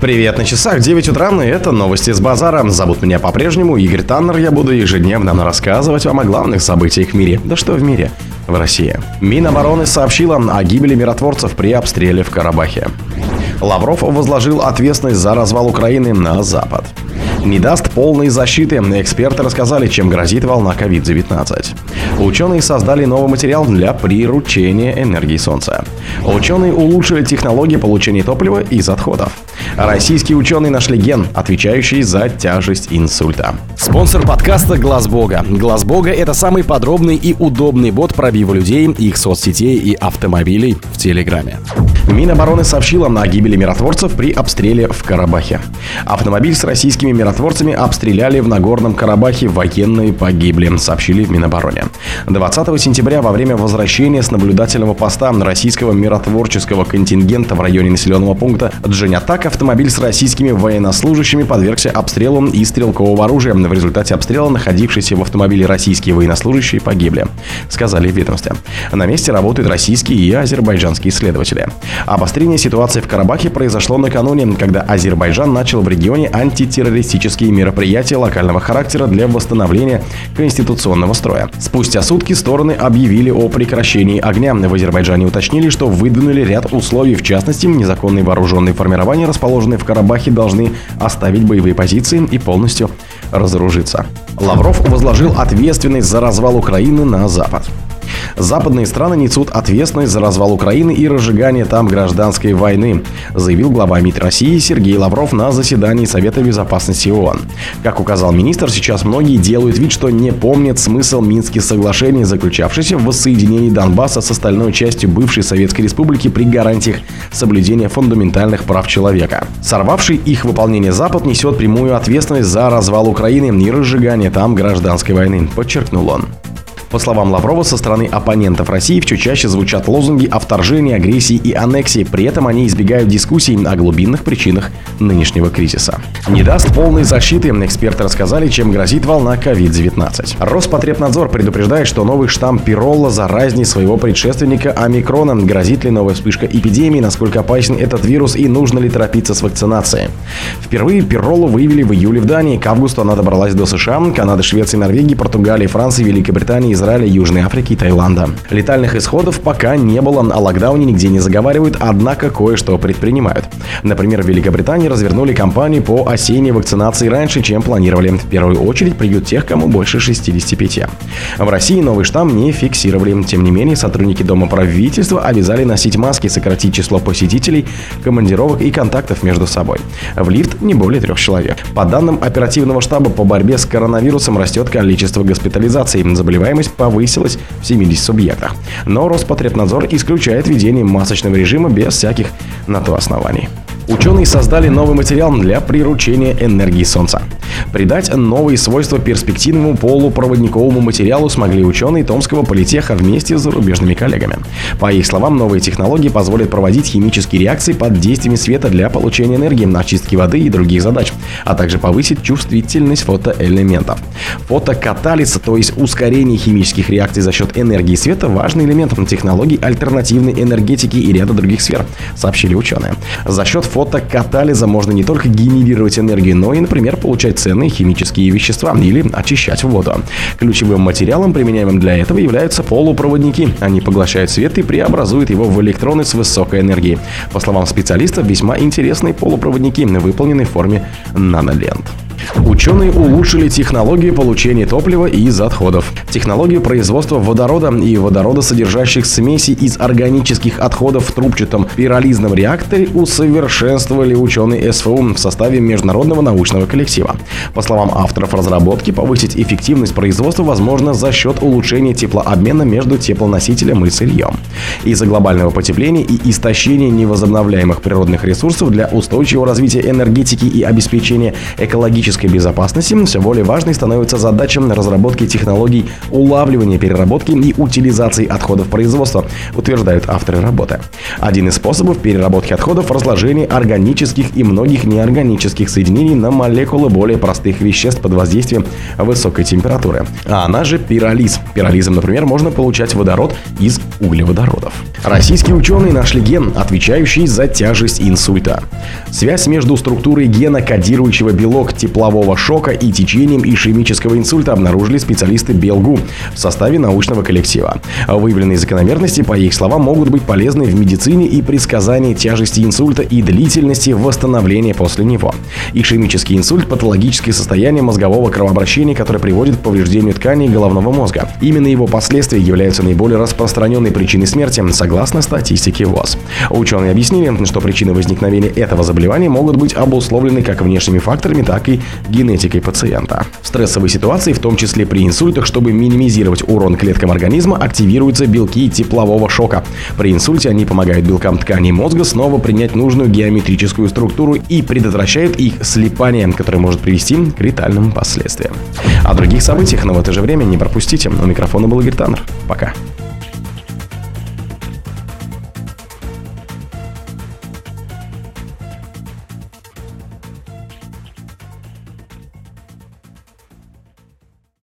Привет на часах, 9 утра, и это новости с базара. Зовут меня по-прежнему Игорь Таннер, я буду ежедневно рассказывать вам о главных событиях в мире. Да что в мире? В России. Минобороны сообщила о гибели миротворцев при обстреле в Карабахе. Лавров возложил ответственность за развал Украины на Запад не даст полной защиты. Эксперты рассказали, чем грозит волна COVID-19. Ученые создали новый материал для приручения энергии Солнца. Ученые улучшили технологии получения топлива из отходов. Российские ученые нашли ген, отвечающий за тяжесть инсульта. Спонсор подкаста Глаз Бога. Глаз Бога это самый подробный и удобный бот пробива людей, их соцсетей и автомобилей в Телеграме. Минобороны сообщила о гибели миротворцев при обстреле в Карабахе. Автомобиль с российскими миротворцами обстреляли в Нагорном Карабахе, военные погибли, сообщили в Минобороне. 20 сентября во время возвращения с наблюдательного поста российского миротворческого контингента в районе населенного пункта Джанятак автомобиль с российскими военнослужащими подвергся обстрелу из стрелкового оружия. В результате обстрела находившиеся в автомобиле российские военнослужащие погибли, сказали в ведомстве. На месте работают российские и азербайджанские следователи. Обострение ситуации в Карабахе произошло накануне, когда Азербайджан начал в регионе антитеррористические мероприятия локального характера для восстановления конституционного строя. Спустя сутки стороны объявили о прекращении огня. В Азербайджане уточнили, что выдвинули ряд условий, в частности, незаконные вооруженные формирования, расположенные в Карабахе, должны оставить боевые позиции и полностью разоружиться. Лавров возложил ответственность за развал Украины на Запад. Западные страны несут ответственность за развал Украины и разжигание там гражданской войны, заявил глава МИД России Сергей Лавров на заседании Совета Безопасности ООН. Как указал министр, сейчас многие делают вид, что не помнят смысл Минских соглашений, заключавшихся в воссоединении Донбасса с остальной частью бывшей Советской Республики при гарантиях соблюдения фундаментальных прав человека. Сорвавший их выполнение Запад несет прямую ответственность за развал Украины и разжигание там гражданской войны, подчеркнул он. По словам Лаврова, со стороны оппонентов России все чаще звучат лозунги о вторжении, агрессии и аннексии. При этом они избегают дискуссий о глубинных причинах нынешнего кризиса. Не даст полной защиты. Эксперты рассказали, чем грозит волна COVID-19. Роспотребнадзор предупреждает, что новый штамм Пиролла заразней своего предшественника Омикрона. Грозит ли новая вспышка эпидемии, насколько опасен этот вирус и нужно ли торопиться с вакцинацией. Впервые Пироллу выявили в июле в Дании. К августу она добралась до США, Канады, Швеции, Норвегии, Португалии, Франции, Великобритании, Израиля, Южной Африки и Таиланда. Летальных исходов пока не было, о локдауне нигде не заговаривают, однако кое-что предпринимают. Например, в Великобритании развернули кампанию по осенней вакцинации раньше, чем планировали. В первую очередь приют тех, кому больше 65. В России новый штамм не фиксировали. Тем не менее, сотрудники Дома правительства обязали носить маски, сократить число посетителей, командировок и контактов между собой. В лифт не более трех человек. По данным оперативного штаба по борьбе с коронавирусом растет количество госпитализаций. Заболеваемость повысилась в 70 субъектах. Но Роспотребнадзор исключает введение масочного режима без всяких на то оснований. Ученые создали новый материал для приручения энергии Солнца. Придать новые свойства перспективному полупроводниковому материалу смогли ученые Томского политеха вместе с зарубежными коллегами. По их словам, новые технологии позволят проводить химические реакции под действием света для получения энергии, очистки воды и других задач, а также повысить чувствительность фотоэлементов. Фотокатализ, то есть ускорение химических реакций за счет энергии света, важный элемент технологий альтернативной энергетики и ряда других сфер, сообщили ученые. За счет фотокатализа можно не только генерировать энергию, но и, например, получать ценные химические вещества или очищать воду. Ключевым материалом, применяемым для этого, являются полупроводники. Они поглощают свет и преобразуют его в электроны с высокой энергией. По словам специалистов, весьма интересные полупроводники, выполнены в форме нанолент. Ученые улучшили технологию получения топлива из отходов. Технологию производства водорода и водородосодержащих смесей из органических отходов в трубчатом пиролизном реакторе усовершенствовали ученые СФУ в составе международного научного коллектива. По словам авторов разработки, повысить эффективность производства возможно за счет улучшения теплообмена между теплоносителем и сырьем. Из-за глобального потепления и истощения невозобновляемых природных ресурсов для устойчивого развития энергетики и обеспечения экологического энергетической безопасности все более важной становится задача разработки технологий улавливания, переработки и утилизации отходов производства, утверждают авторы работы. Один из способов переработки отходов – разложение органических и многих неорганических соединений на молекулы более простых веществ под воздействием высокой температуры. А она же пиролиз. Пиролизом, например, можно получать водород из углеводородов. Российские ученые нашли ген, отвечающий за тяжесть инсульта. Связь между структурой гена, кодирующего белок теплового шока и течением ишемического инсульта обнаружили специалисты Белгу в составе научного коллектива. Выявленные закономерности, по их словам, могут быть полезны в медицине и предсказании тяжести инсульта и длительности восстановления после него. Ишемический инсульт – патологическое состояние мозгового кровообращения, которое приводит к повреждению тканей головного мозга. Именно его последствия являются наиболее распространенной причиной смерти, согласно статистике ВОЗ. Ученые объяснили, что причины возникновения этого заболевания могут быть обусловлены как внешними факторами, так и генетикой пациента. В стрессовой ситуации, в том числе при инсультах, чтобы минимизировать урон клеткам организма, активируются белки теплового шока. При инсульте они помогают белкам тканей мозга снова принять нужную геометрическую структуру и предотвращают их слипание, которое может привести к летальным последствиям. О других событиях, но в это же время не пропустите. У микрофона был Игорь Таннер. Пока.